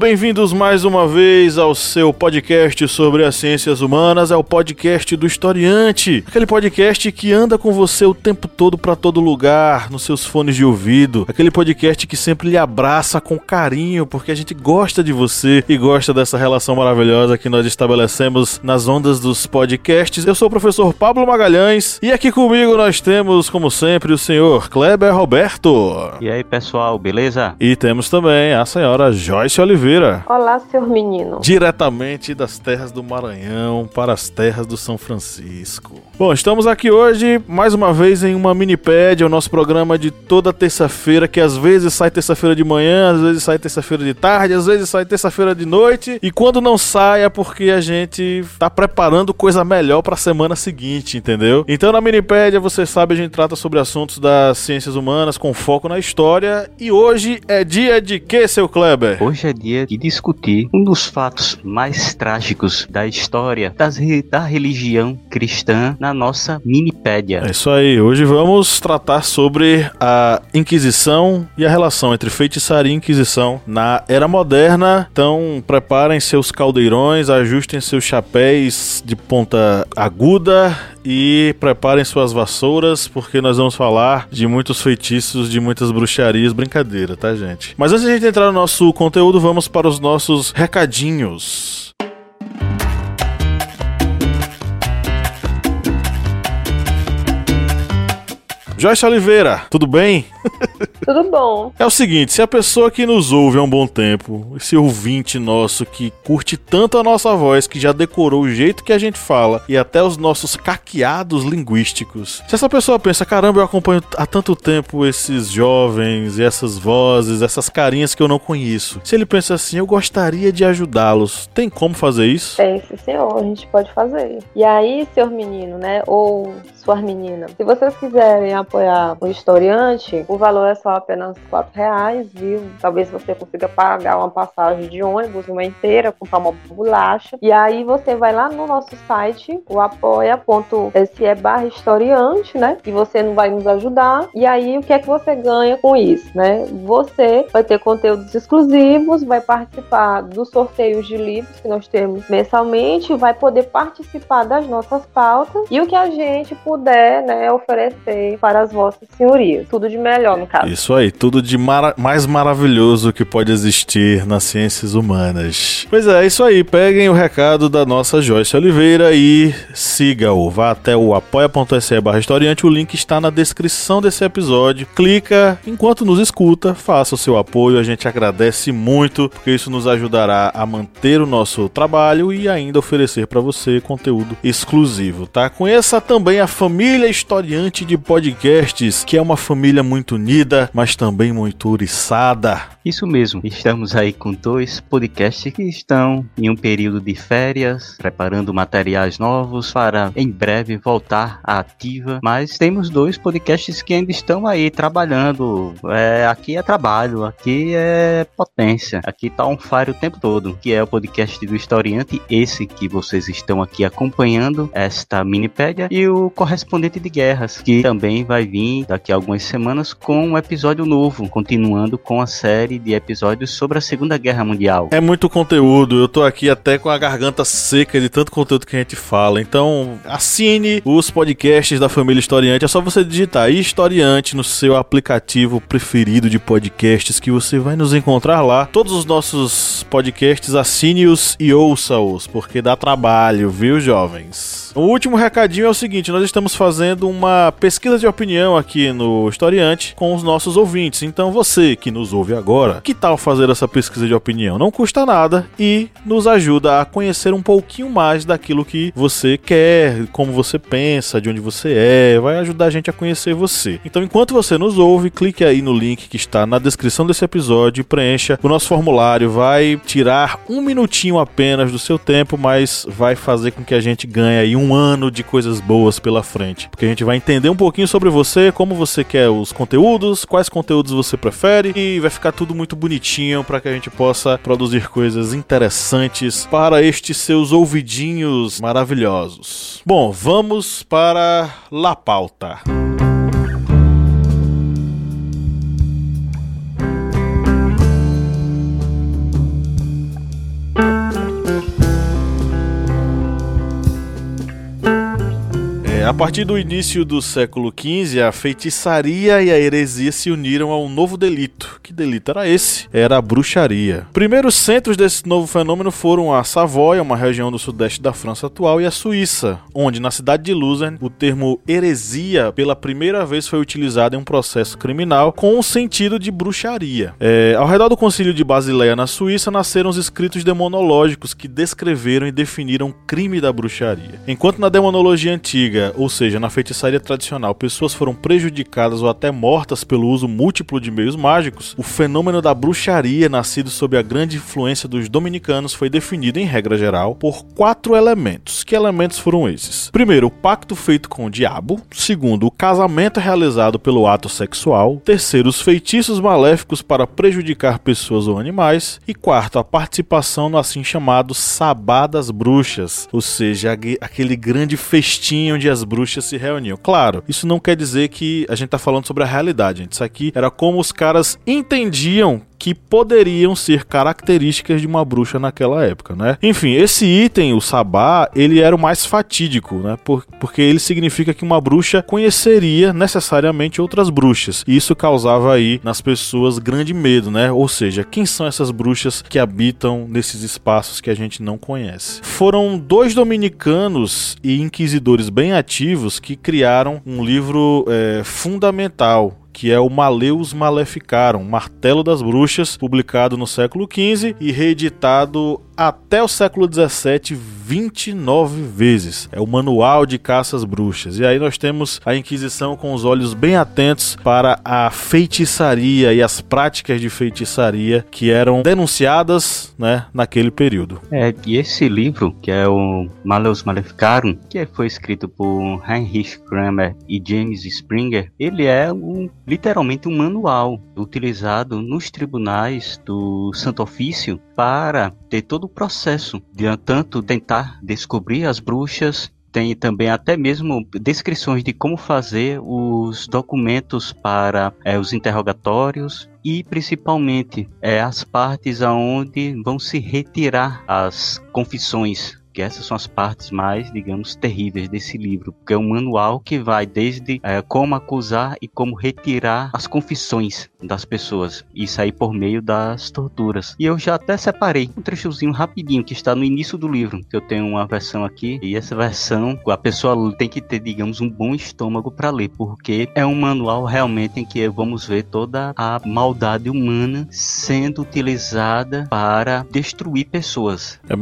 Bem-vindos mais uma vez ao seu podcast sobre as ciências humanas. É o podcast do Historiante, aquele podcast que anda com você o tempo todo para todo lugar, nos seus fones de ouvido. Aquele podcast que sempre lhe abraça com carinho, porque a gente gosta de você e gosta dessa relação maravilhosa que nós estabelecemos nas ondas dos podcasts. Eu sou o professor Pablo Magalhães e aqui comigo nós temos, como sempre, o senhor Kleber Roberto. E aí, pessoal, beleza? E temos também a senhora Joyce Oliveira. Olá, senhor menino. Diretamente das terras do Maranhão para as terras do São Francisco. Bom, estamos aqui hoje mais uma vez em uma minipédia, o nosso programa de toda terça-feira, que às vezes sai terça-feira de manhã, às vezes sai terça-feira de tarde, às vezes sai terça-feira de noite. E quando não sai é porque a gente tá preparando coisa melhor para a semana seguinte, entendeu? Então na minipédia, você sabe, a gente trata sobre assuntos das ciências humanas com foco na história. E hoje é dia de quê, seu Kleber? Hoje é dia de discutir um dos fatos mais trágicos da história das da religião cristã na nossa minipédia. É isso aí, hoje vamos tratar sobre a Inquisição e a relação entre feitiçaria e Inquisição na Era Moderna. Então, preparem seus caldeirões, ajustem seus chapéus de ponta aguda e preparem suas vassouras, porque nós vamos falar de muitos feitiços, de muitas bruxarias, brincadeira, tá, gente? Mas antes de a gente entrar no nosso conteúdo, vamos para os nossos recadinhos. Joyce Oliveira, tudo bem? Tudo bom? É o seguinte, se a pessoa que nos ouve há um bom tempo, esse ouvinte nosso que curte tanto a nossa voz, que já decorou o jeito que a gente fala e até os nossos caqueados linguísticos, se essa pessoa pensa, caramba, eu acompanho há tanto tempo esses jovens e essas vozes, essas carinhas que eu não conheço. Se ele pensa assim, eu gostaria de ajudá-los, tem como fazer isso? Tem, sim, senhor, a gente pode fazer. E aí, senhor menino, né? Ou suas meninas, se vocês quiserem apoiar o historiante, o valor é só apenas R$ reais, viu? Talvez você consiga pagar uma passagem de ônibus, uma inteira, comprar uma bolacha. E aí você vai lá no nosso site, o apoia.se barra historiante, né? E você não vai nos ajudar. E aí, o que é que você ganha com isso, né? Você vai ter conteúdos exclusivos, vai participar dos sorteios de livros que nós temos mensalmente, vai poder participar das nossas pautas e o que a gente puder, né, oferecer para as vossas senhorias. Tudo de melhor, no caso. Isso aí, tudo de mara- mais maravilhoso que pode existir nas ciências humanas. Pois é, isso aí. Peguem o recado da nossa Joyce Oliveira e siga-o. Vá até o apoia.se barra historiante. O link está na descrição desse episódio. Clica enquanto nos escuta, faça o seu apoio. A gente agradece muito, porque isso nos ajudará a manter o nosso trabalho e ainda oferecer para você conteúdo exclusivo, tá? Conheça também a família historiante de podcasts, que é uma família muito unida, mas também muito uriçada. Isso mesmo, estamos aí com dois podcasts que estão em um período de férias, preparando materiais novos para em breve voltar à ativa. Mas temos dois podcasts que ainda estão aí trabalhando. É, aqui é trabalho, aqui é potência, aqui tá on fire o tempo todo. Que é o podcast do historiante, esse que vocês estão aqui acompanhando, esta minipédia, e o correspondente de guerras, que também vai vir daqui a algumas semanas com um episódio novo, continuando com a série de episódios sobre a Segunda Guerra Mundial. É muito conteúdo, eu tô aqui até com a garganta seca de tanto conteúdo que a gente fala. Então, assine os podcasts da família Historiante. É só você digitar Historiante no seu aplicativo preferido de podcasts que você vai nos encontrar lá. Todos os nossos podcasts, assine-os e ouça-os, porque dá trabalho, viu, jovens? O último recadinho é o seguinte: nós estamos fazendo uma pesquisa de opinião opinião aqui no Historiante com os nossos ouvintes. Então você que nos ouve agora, que tal fazer essa pesquisa de opinião? Não custa nada e nos ajuda a conhecer um pouquinho mais daquilo que você quer, como você pensa, de onde você é, vai ajudar a gente a conhecer você. Então, enquanto você nos ouve, clique aí no link que está na descrição desse episódio preencha o nosso formulário. Vai tirar um minutinho apenas do seu tempo, mas vai fazer com que a gente ganhe aí um ano de coisas boas pela frente. Porque a gente vai entender um pouquinho sobre você, como você quer os conteúdos, quais conteúdos você prefere e vai ficar tudo muito bonitinho para que a gente possa produzir coisas interessantes para estes seus ouvidinhos maravilhosos. Bom, vamos para La Pauta. A partir do início do século XV, a feitiçaria e a heresia se uniram a um novo delito. Que delito era esse? Era a bruxaria. Primeiros centros desse novo fenômeno foram a Savoia, uma região do sudeste da França atual, e a Suíça, onde na cidade de Luzern o termo heresia pela primeira vez foi utilizado em um processo criminal com o sentido de bruxaria. É, ao redor do concílio de Basileia na Suíça nasceram os escritos demonológicos que descreveram e definiram o crime da bruxaria. Enquanto na demonologia antiga ou seja, na feitiçaria tradicional, pessoas foram prejudicadas ou até mortas pelo uso múltiplo de meios mágicos, o fenômeno da bruxaria, nascido sob a grande influência dos dominicanos, foi definido, em regra geral, por quatro elementos. Que elementos foram esses? Primeiro, o pacto feito com o diabo. Segundo, o casamento realizado pelo ato sexual. Terceiro, os feitiços maléficos para prejudicar pessoas ou animais. E quarto, a participação no assim chamado Sabá das Bruxas, ou seja, aquele grande festim onde as bruxas se reuniam. Claro, isso não quer dizer que a gente tá falando sobre a realidade, gente. Isso aqui era como os caras entendiam que poderiam ser características de uma bruxa naquela época, né? Enfim, esse item, o sabá, ele era o mais fatídico, né? Por, porque ele significa que uma bruxa conheceria necessariamente outras bruxas. E isso causava aí nas pessoas grande medo, né? Ou seja, quem são essas bruxas que habitam nesses espaços que a gente não conhece? Foram dois dominicanos e inquisidores bem ativos que criaram um livro é, fundamental que é o Maleus Maleficarum, Martelo das Bruxas, publicado no século XV e reeditado até o século XVII 29 vezes. É o Manual de Caças Bruxas. E aí nós temos a Inquisição com os olhos bem atentos para a feitiçaria e as práticas de feitiçaria que eram denunciadas né, naquele período. É, e esse livro, que é o Maleus Maleficarum, que foi escrito por Heinrich Kramer e James Springer, ele é um, literalmente um manual utilizado nos tribunais do Santo Ofício para ter todo processo de tanto tentar descobrir as bruxas tem também até mesmo descrições de como fazer os documentos para é, os interrogatórios e principalmente é, as partes aonde vão se retirar as confissões que essas são as partes mais, digamos, terríveis desse livro, porque é um manual que vai desde é, como acusar e como retirar as confissões das pessoas, isso aí por meio das torturas. E eu já até separei um trechozinho rapidinho que está no início do livro, que eu tenho uma versão aqui, e essa versão a pessoa tem que ter, digamos, um bom estômago para ler, porque é um manual realmente em que vamos ver toda a maldade humana sendo utilizada para destruir pessoas. É,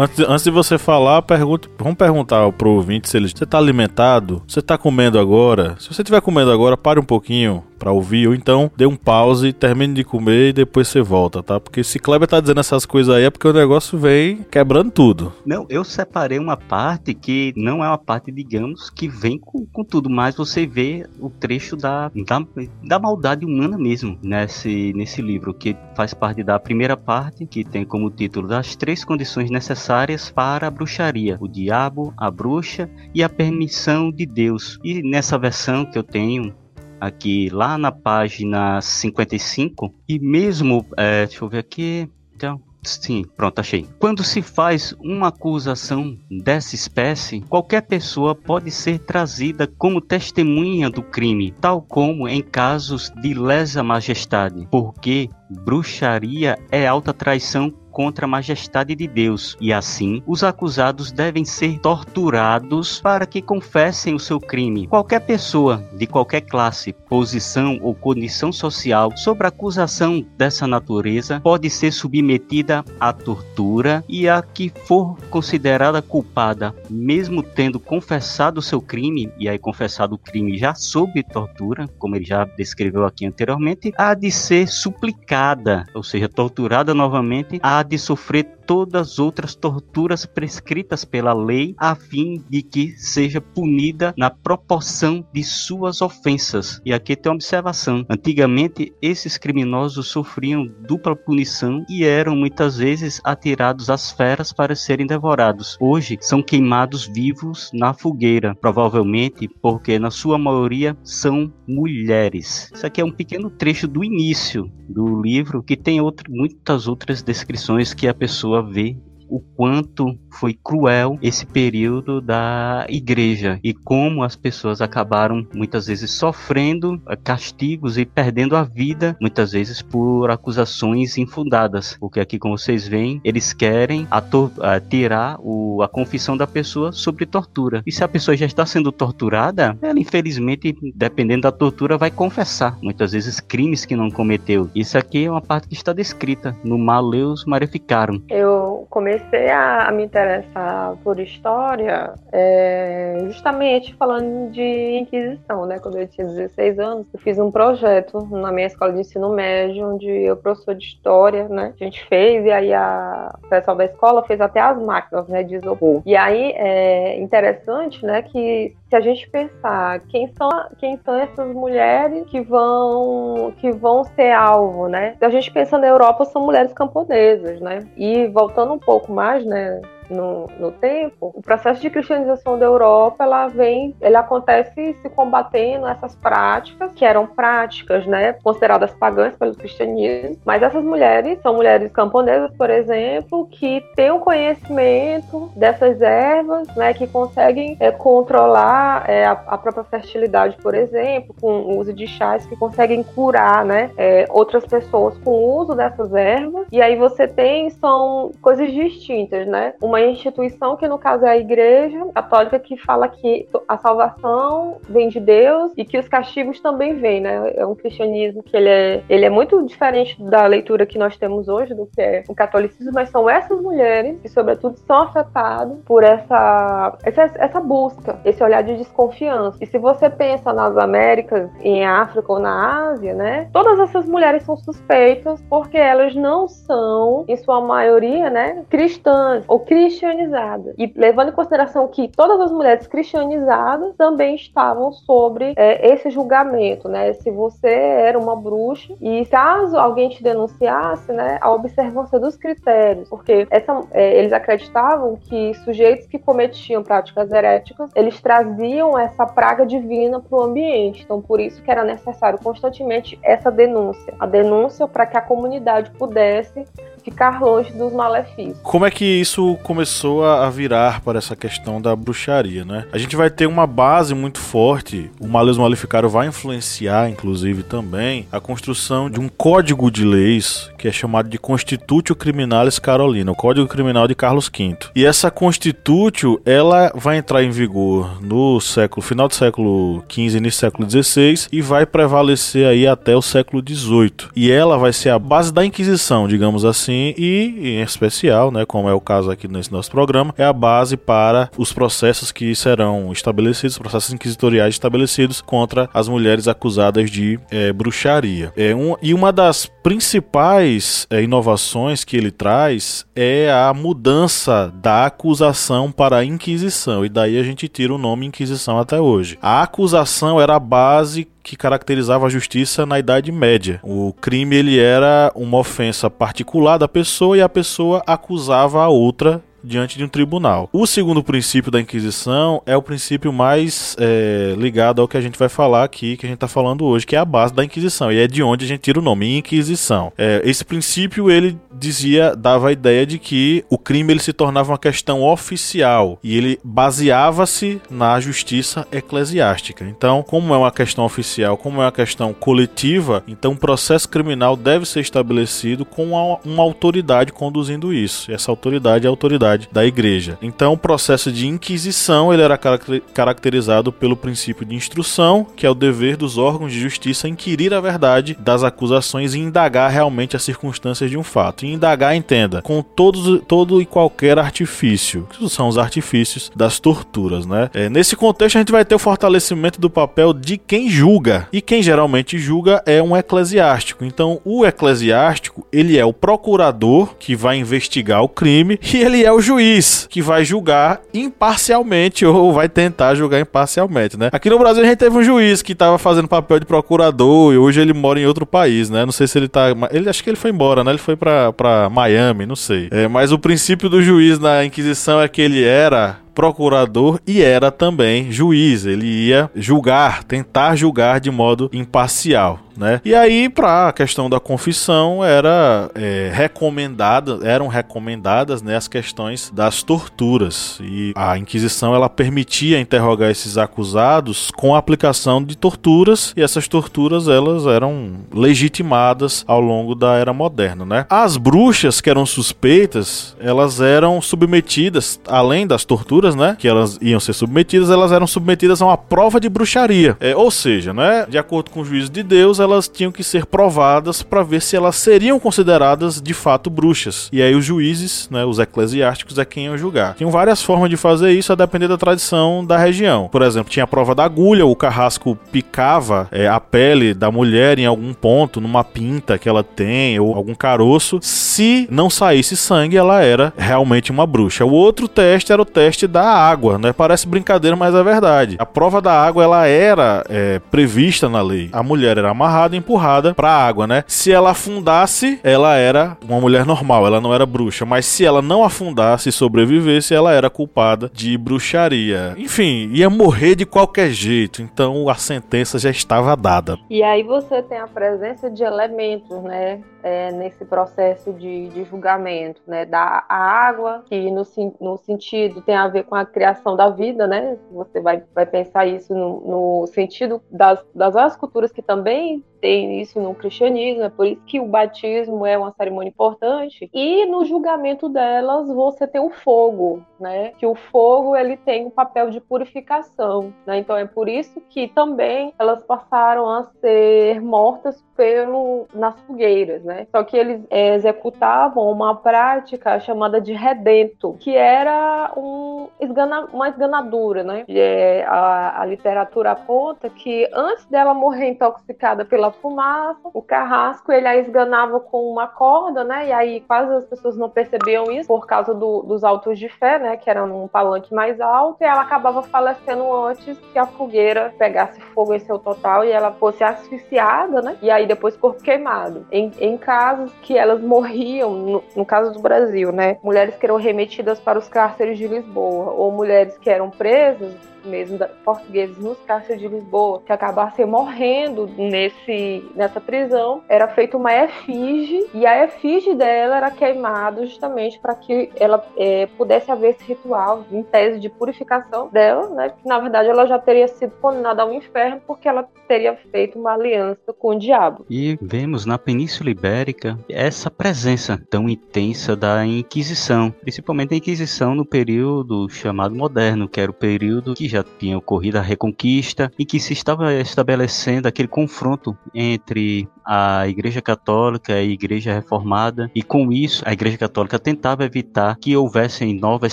antes, antes de você você falar, pergunta, vamos perguntar pro ouvinte se ele você tá alimentado, você tá comendo agora. Se você estiver comendo agora, pare um pouquinho, para ouvir, ou então dê um pause, termine de comer e depois você volta, tá? Porque se Kleber tá dizendo essas coisas aí é porque o negócio vem quebrando tudo. Não, eu separei uma parte que não é uma parte, digamos, que vem com, com tudo, mas você vê o trecho da, da, da maldade humana mesmo nesse, nesse livro, que faz parte da primeira parte, que tem como título das três condições necessárias para a bruxaria: o diabo, a bruxa e a permissão de Deus. E nessa versão que eu tenho, aqui lá na página 55 e mesmo, é, deixa eu ver aqui, então, Sim, pronto, achei. Quando se faz uma acusação dessa espécie, qualquer pessoa pode ser trazida como testemunha do crime, tal como em casos de lesa majestade, porque bruxaria é alta traição contra a majestade de Deus, e assim os acusados devem ser torturados para que confessem o seu crime. Qualquer pessoa de qualquer classe, posição ou condição social sobre acusação dessa natureza pode ser submetida à tortura e a que for considerada culpada, mesmo tendo confessado o seu crime, e aí confessado o crime já sob tortura, como ele já descreveu aqui anteriormente, há de ser suplicada, ou seja, torturada novamente, de sofrer todas as outras torturas prescritas pela lei, a fim de que seja punida na proporção de suas ofensas. E aqui tem uma observação: antigamente esses criminosos sofriam dupla punição e eram muitas vezes atirados às feras para serem devorados. Hoje são queimados vivos na fogueira, provavelmente porque na sua maioria são mulheres. Isso aqui é um pequeno trecho do início do livro que tem outro, muitas outras descrições que a pessoa vê o quanto foi cruel esse período da igreja e como as pessoas acabaram muitas vezes sofrendo eh, castigos e perdendo a vida, muitas vezes por acusações infundadas. Porque aqui, como vocês veem, eles querem eh, tirar o, a confissão da pessoa sobre tortura. E se a pessoa já está sendo torturada, ela infelizmente, dependendo da tortura, vai confessar muitas vezes crimes que não cometeu. Isso aqui é uma parte que está descrita no Maleus Maleficarum. Eu comecei comecei a, a me interessar por história é, justamente falando de Inquisição, né? Quando eu tinha 16 anos, eu fiz um projeto na minha escola de ensino médio, onde eu, professor de história, né? A gente fez, e aí a, o pessoal da escola fez até as máquinas, né? De isopor. E aí é interessante, né? Que se a gente pensar quem são, quem são essas mulheres que vão que vão ser alvo, né? Se a gente pensa na Europa, são mulheres camponesas, né? E voltando um pouco mais, né? No, no tempo, o processo de cristianização da Europa, ela vem, ele acontece se combatendo essas práticas, que eram práticas, né, consideradas pagãs pelo cristianismo, mas essas mulheres são mulheres camponesas, por exemplo, que têm um conhecimento dessas ervas, né, que conseguem é, controlar é, a, a, própria fertilidade, por exemplo, com o uso de chás que conseguem curar, né, é, outras pessoas com o uso dessas ervas, e aí você tem, são coisas distintas, né, uma instituição que no caso é a igreja católica que fala que a salvação vem de Deus e que os castigos também vêm, né? É um cristianismo que ele é, ele é muito diferente da leitura que nós temos hoje do que é o catolicismo, mas são essas mulheres que sobretudo são afetadas por essa, essa essa busca, esse olhar de desconfiança. E se você pensa nas Américas, em África ou na Ásia, né? Todas essas mulheres são suspeitas porque elas não são, em sua maioria, né, cristãs ou cristãs cristianizada. E levando em consideração que todas as mulheres cristianizadas também estavam sobre é, esse julgamento, né? Se você era uma bruxa e caso alguém te denunciasse, né, a observância dos critérios, porque essa, é, eles acreditavam que sujeitos que cometiam práticas heréticas, eles traziam essa praga divina para o ambiente. Então, por isso que era necessário constantemente essa denúncia, a denúncia para que a comunidade pudesse ficar longe dos malefícios. Como é que isso começou a virar para essa questão da bruxaria, né? A gente vai ter uma base muito forte, o Maleus Maleficário vai influenciar, inclusive, também a construção de um código de leis que é chamado de Constitutio Criminalis Carolina, o Código Criminal de Carlos V. E essa Constitutio, ela vai entrar em vigor no século final do século XV, início do século XVI e vai prevalecer aí até o século XVIII. E ela vai ser a base da Inquisição, digamos assim assim, e em especial, né, como é o caso aqui nesse nosso programa, é a base para os processos que serão estabelecidos, processos inquisitoriais estabelecidos contra as mulheres acusadas de é, bruxaria. É um, e uma das principais é, inovações que ele traz é a mudança da acusação para a Inquisição, e daí a gente tira o nome Inquisição até hoje. A acusação era a base que caracterizava a justiça na Idade Média. O crime ele era uma ofensa particular da pessoa e a pessoa acusava a outra diante de um tribunal. O segundo princípio da Inquisição é o princípio mais é, ligado ao que a gente vai falar aqui, que a gente está falando hoje, que é a base da Inquisição, e é de onde a gente tira o nome, Inquisição. É, esse princípio, ele dizia, dava a ideia de que o crime ele se tornava uma questão oficial, e ele baseava-se na justiça eclesiástica. Então, como é uma questão oficial, como é uma questão coletiva, então o processo criminal deve ser estabelecido com uma, uma autoridade conduzindo isso. E essa autoridade é a autoridade da igreja. Então, o processo de inquisição ele era caracterizado pelo princípio de instrução, que é o dever dos órgãos de justiça inquirir a verdade das acusações e indagar realmente as circunstâncias de um fato. E indagar, entenda, com todos, todo e qualquer artifício, que são os artifícios das torturas, né? É, nesse contexto, a gente vai ter o fortalecimento do papel de quem julga. E quem geralmente julga é um eclesiástico. Então, o eclesiástico, ele é o procurador que vai investigar o crime e ele é o juiz que vai julgar imparcialmente ou vai tentar julgar imparcialmente, né? Aqui no Brasil a gente teve um juiz que estava fazendo papel de procurador e hoje ele mora em outro país, né? Não sei se ele tá, ele acho que ele foi embora, né? Ele foi para Miami, não sei. É, mas o princípio do juiz na Inquisição é que ele era procurador e era também juiz. Ele ia julgar, tentar julgar de modo imparcial né? E aí, para a questão da confissão, era é, recomendada, eram recomendadas né, as questões das torturas. E a Inquisição ela permitia interrogar esses acusados com a aplicação de torturas, e essas torturas elas eram legitimadas ao longo da era moderna, né? As bruxas que eram suspeitas, elas eram submetidas, além das torturas, né? Que elas iam ser submetidas, elas eram submetidas a uma prova de bruxaria. É, ou seja, né? De acordo com o juízo de Deus, elas tinham que ser provadas para ver se elas seriam consideradas de fato bruxas. E aí os juízes, né, os eclesiásticos, é quem iam julgar. Tinham várias formas de fazer isso a depender da tradição da região. Por exemplo, tinha a prova da agulha, o carrasco picava é, a pele da mulher em algum ponto, numa pinta que ela tem, ou algum caroço. Se não saísse sangue, ela era realmente uma bruxa. O outro teste era o teste da água, né? Parece brincadeira, mas é verdade. A prova da água, ela era é, prevista na lei. A mulher era amarrada amarrada e empurrada pra água, né? Se ela afundasse, ela era uma mulher normal, ela não era bruxa. Mas se ela não afundasse e sobrevivesse, ela era culpada de bruxaria. Enfim, ia morrer de qualquer jeito. Então a sentença já estava dada. E aí você tem a presença de elementos, né? É, nesse processo de, de, julgamento, né, da água, que no, no, sentido tem a ver com a criação da vida, né, você vai, vai pensar isso no, no sentido das, das várias culturas que também tem isso no cristianismo, é por isso que o batismo é uma cerimônia importante. E no julgamento delas, você tem o fogo, né? Que o fogo ele tem um papel de purificação, né? Então é por isso que também elas passaram a ser mortas pelo nas fogueiras, né? Só que eles é, executavam uma prática chamada de redento, que era um esgana, uma esganadura, né? E, é, a, a literatura aponta que antes dela morrer intoxicada pela fumaça, o carrasco ele a esganava com uma corda, né? E aí quase as pessoas não percebiam isso por causa do, dos altos de fé, né? Que era num palanque mais alto, e ela acabava falecendo antes que a fogueira pegasse fogo em seu total e ela fosse asfixiada, né? E aí depois corpo queimado. Em, em casos que elas morriam, no, no caso do Brasil, né? Mulheres que eram remetidas para os cárceres de Lisboa, ou mulheres que eram presas mesmo da, portugueses nos cárceres de Lisboa, que acabassem morrendo nesse, nessa prisão, era feita uma efígie e a efígie dela era queimada justamente para que ela é, pudesse haver esse ritual em tese de purificação dela, né? Que na verdade ela já teria sido condenada ao inferno porque ela teria feito uma aliança com o diabo. E vemos na Península Ibérica essa presença tão intensa da Inquisição, principalmente a Inquisição no período chamado moderno, que era o período que já tinha ocorrido a Reconquista e que se estava estabelecendo aquele confronto entre a Igreja Católica e a Igreja Reformada, e com isso a Igreja Católica tentava evitar que houvessem novas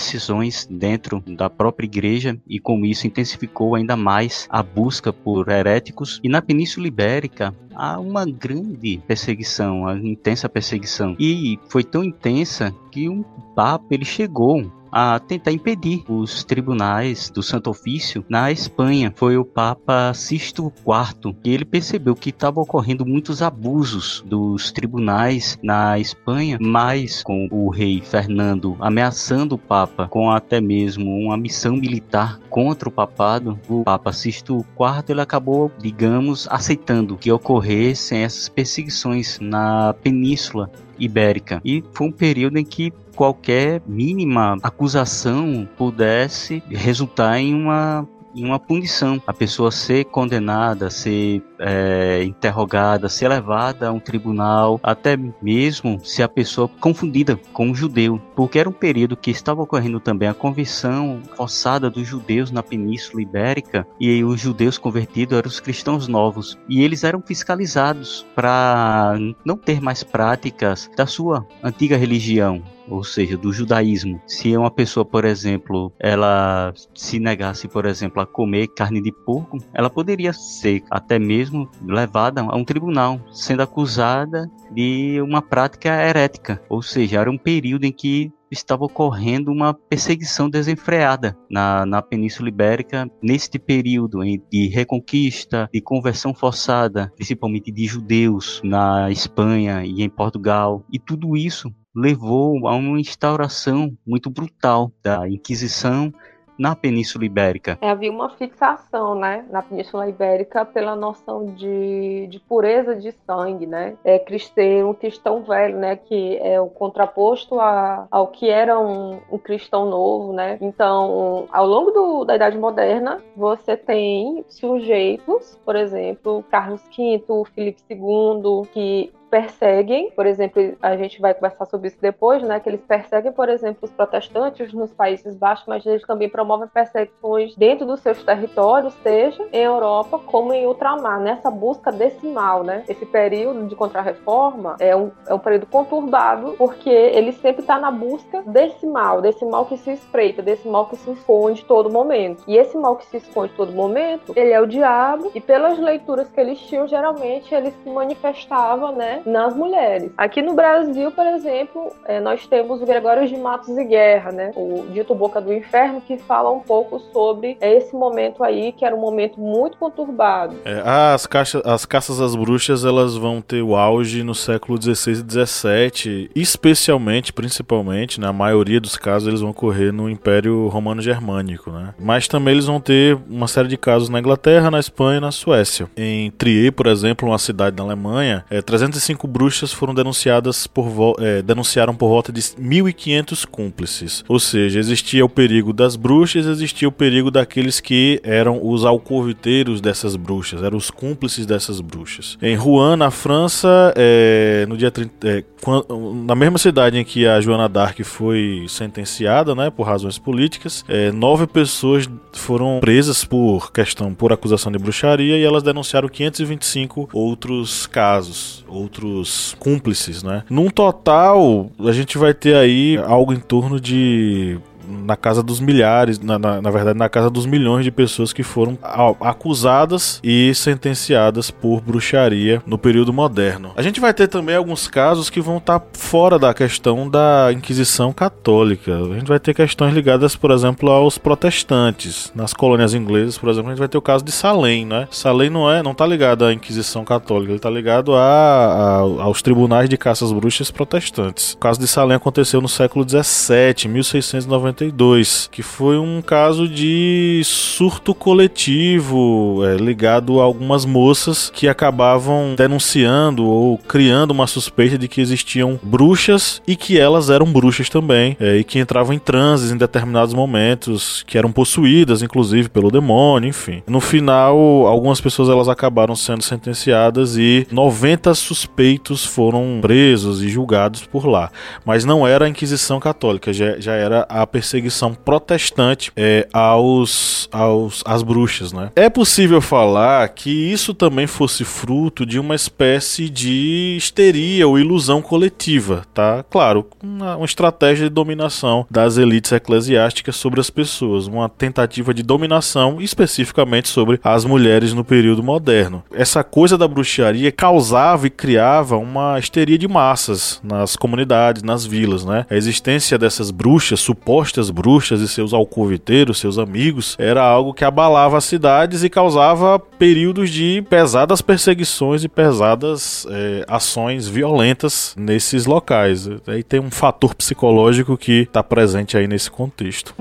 cisões dentro da própria Igreja, e com isso intensificou ainda mais a busca por heréticos. E na Península Ibérica há uma grande perseguição, uma intensa perseguição, e foi tão intensa que um Papa ele chegou a tentar impedir os tribunais do Santo Ofício na Espanha. Foi o Papa Sisto IV e ele percebeu que estava ocorrendo muitos abusos dos tribunais na Espanha, mas com o rei Fernando ameaçando o Papa com até mesmo uma missão militar contra o papado, o Papa Sisto IV ele acabou, digamos, aceitando que ocorressem essas perseguições na Península Ibérica. E foi um período em que qualquer mínima acusação pudesse resultar em uma em uma punição. A pessoa ser condenada, ser é, interrogada, ser levada a um tribunal, até mesmo se a pessoa confundida com um judeu, porque era um período que estava ocorrendo também a conversão forçada dos judeus na Península Ibérica e os judeus convertidos eram os cristãos novos. E eles eram fiscalizados para não ter mais práticas da sua antiga religião ou seja, do judaísmo. Se uma pessoa, por exemplo, ela se negasse, por exemplo, a comer carne de porco, ela poderia ser até mesmo levada a um tribunal, sendo acusada de uma prática herética, ou seja, era um período em que estava ocorrendo uma perseguição desenfreada na, na Península Ibérica neste período de reconquista, de conversão forçada, principalmente de judeus na Espanha e em Portugal. E tudo isso levou a uma instauração muito brutal da Inquisição na Península Ibérica. É, havia uma fixação, né, na Península Ibérica pela noção de, de pureza de sangue, né, é, cristão, cristão velho, né, que é o contraposto a, ao que era um, um cristão novo, né. Então, ao longo do, da Idade Moderna, você tem sujeitos, por exemplo, Carlos V, Filipe II, que perseguem, por exemplo, a gente vai conversar sobre isso depois, né, que eles perseguem, por exemplo, os protestantes nos Países Baixos, mas eles também promovem perseguições dentro dos seus territórios, seja em Europa como em ultramar, nessa busca desse mal, né? Esse período de contra-reforma é um, é um período conturbado, porque ele sempre está na busca desse mal, desse mal que se espreita, desse mal que se esconde todo momento. E esse mal que se esconde todo momento, ele é o diabo, e pelas leituras que eles tinham, geralmente ele se manifestava, né, nas mulheres. Aqui no Brasil, por exemplo, é, nós temos o Gregório de Matos e Guerra, né? O dito Boca do Inferno, que fala um pouco sobre esse momento aí, que era um momento muito conturbado. É, as, caixas, as caças às bruxas, elas vão ter o auge no século XVI e XVII, especialmente, principalmente, na maioria dos casos, eles vão ocorrer no Império Romano-Germânico, né? Mas também eles vão ter uma série de casos na Inglaterra, na Espanha e na Suécia. Em Trier, por exemplo, uma cidade da Alemanha, é, 350 cinco bruxas foram denunciadas por é, denunciaram por volta de 1.500 cúmplices. Ou seja, existia o perigo das bruxas, existia o perigo daqueles que eram os alcoviteiros dessas bruxas, eram os cúmplices dessas bruxas. Em Rouen, na França, é, no dia 30, é, quando, na mesma cidade em que a Joana d'Arc foi sentenciada, né, por razões políticas, é, nove pessoas foram presas por questão por acusação de bruxaria e elas denunciaram 525 outros casos, outros outros cúmplices, né? Num total, a gente vai ter aí algo em torno de na casa dos milhares, na, na, na, verdade, na casa dos milhões de pessoas que foram acusadas e sentenciadas por bruxaria no período moderno. A gente vai ter também alguns casos que vão estar tá fora da questão da Inquisição Católica. A gente vai ter questões ligadas, por exemplo, aos protestantes. Nas colônias inglesas, por exemplo, a gente vai ter o caso de Salem, né? Salem não é, não tá ligado à Inquisição Católica, ele tá ligado a, a, aos tribunais de caças bruxas protestantes. O caso de Salem aconteceu no século 17, 1690 1992, que foi um caso de surto coletivo é, ligado a algumas moças que acabavam denunciando ou criando uma suspeita de que existiam bruxas e que elas eram bruxas também, é, e que entravam em transes em determinados momentos, que eram possuídas, inclusive, pelo demônio, enfim. No final, algumas pessoas elas acabaram sendo sentenciadas e 90 suspeitos foram presos e julgados por lá. Mas não era a Inquisição Católica, já, já era a perseguição perseguição protestante é, aos, aos às bruxas, né? É possível falar que isso também fosse fruto de uma espécie de histeria ou ilusão coletiva, tá? Claro, uma, uma estratégia de dominação das elites eclesiásticas sobre as pessoas, uma tentativa de dominação especificamente sobre as mulheres no período moderno. Essa coisa da bruxaria causava e criava uma histeria de massas nas comunidades, nas vilas, né? A existência dessas bruxas supostas estas bruxas e seus alcoviteiros, seus amigos, era algo que abalava as cidades e causava períodos de pesadas perseguições e pesadas é, ações violentas nesses locais. Aí tem um fator psicológico que está presente aí nesse contexto.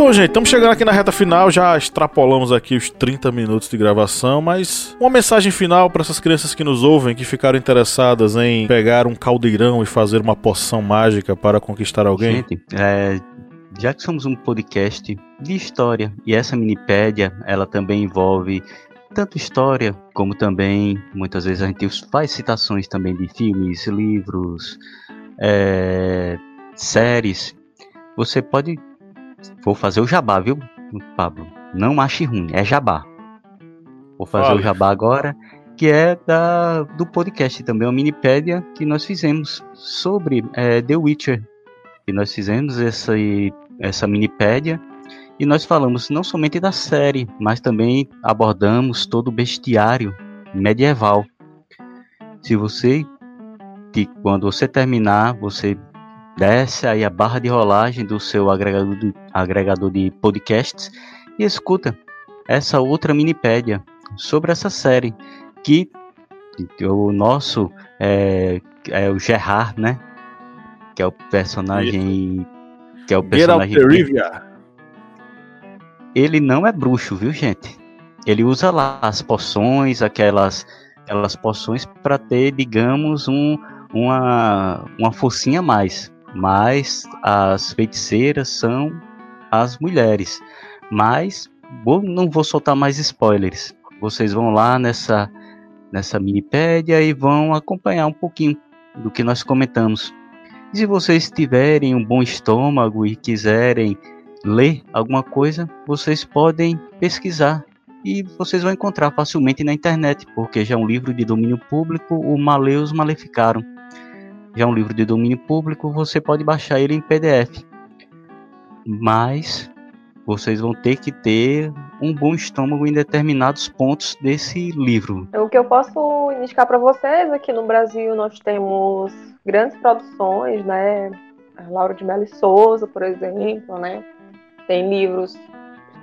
Bom, gente, estamos chegando aqui na reta final, já extrapolamos aqui os 30 minutos de gravação, mas uma mensagem final para essas crianças que nos ouvem, que ficaram interessadas em pegar um caldeirão e fazer uma poção mágica para conquistar alguém. Gente, é, já que somos um podcast de história e essa minipédia, ela também envolve tanto história como também muitas vezes a gente faz citações também de filmes, livros, é, séries. Você pode Vou fazer o jabá, viu, Pablo? Não ache ruim, é jabá. Vou fazer Fala. o jabá agora, que é da, do podcast também, uma minipédia que nós fizemos sobre é, The Witcher. E nós fizemos essa, essa minipédia e nós falamos não somente da série, mas também abordamos todo o bestiário medieval. Se você, que quando você terminar, você desce aí a barra de rolagem do seu agregador de, agregador de podcasts e escuta essa outra minipédia sobre essa série que o nosso é, é o Gerard, né? Que é o personagem que é o personagem ele não é bruxo, viu, gente? Ele usa lá as poções, aquelas aquelas poções para ter, digamos, um, uma uma forcinha a mais mas as feiticeiras são as mulheres. Mas vou, não vou soltar mais spoilers. Vocês vão lá nessa nessa minipédia e vão acompanhar um pouquinho do que nós comentamos. E se vocês tiverem um bom estômago e quiserem ler alguma coisa, vocês podem pesquisar e vocês vão encontrar facilmente na internet, porque já é um livro de domínio público, o Maleus Maleficaram já é um livro de domínio público, você pode baixar ele em PDF. Mas vocês vão ter que ter um bom estômago em determinados pontos desse livro. O que eu posso indicar para vocês aqui no Brasil nós temos grandes produções, né? A Laura de Mello Souza, por exemplo, né? Tem livros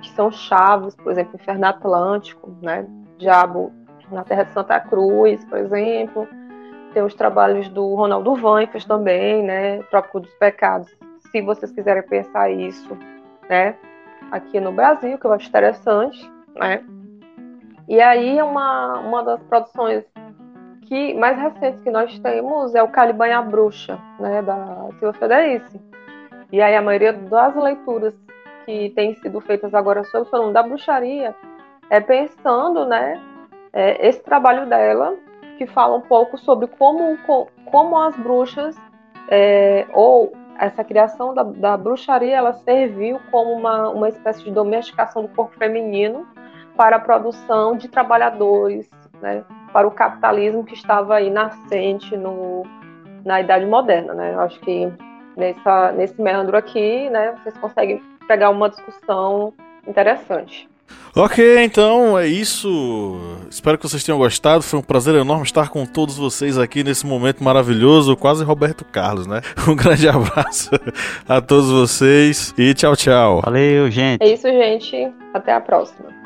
que são chaves, por exemplo, Inferno Atlântico, né? Diabo na Terra de Santa Cruz, por exemplo. Tem os trabalhos do Ronaldo Vanfas também, né? Trópico dos Pecados. Se vocês quiserem pensar isso, né? Aqui no Brasil, que eu acho interessante, né? E aí uma, uma das produções que mais recentes que nós temos é o Caliban e a Bruxa, né? Da Silva Federici. E aí a maioria das leituras que têm sido feitas agora sobre o da bruxaria é pensando, né? É, esse trabalho dela que fala um pouco sobre como, como as bruxas, é, ou essa criação da, da, bruxaria, ela serviu como uma, uma espécie de domesticação do corpo feminino para a produção de trabalhadores, né, para o capitalismo que estava aí nascente no, na Idade Moderna. Né? Eu acho que nessa, nesse meandro aqui, né, vocês conseguem pegar uma discussão interessante. Ok, então é isso. Espero que vocês tenham gostado. Foi um prazer enorme estar com todos vocês aqui nesse momento maravilhoso, quase Roberto Carlos, né? Um grande abraço a todos vocês e tchau, tchau. Valeu, gente. É isso, gente. Até a próxima.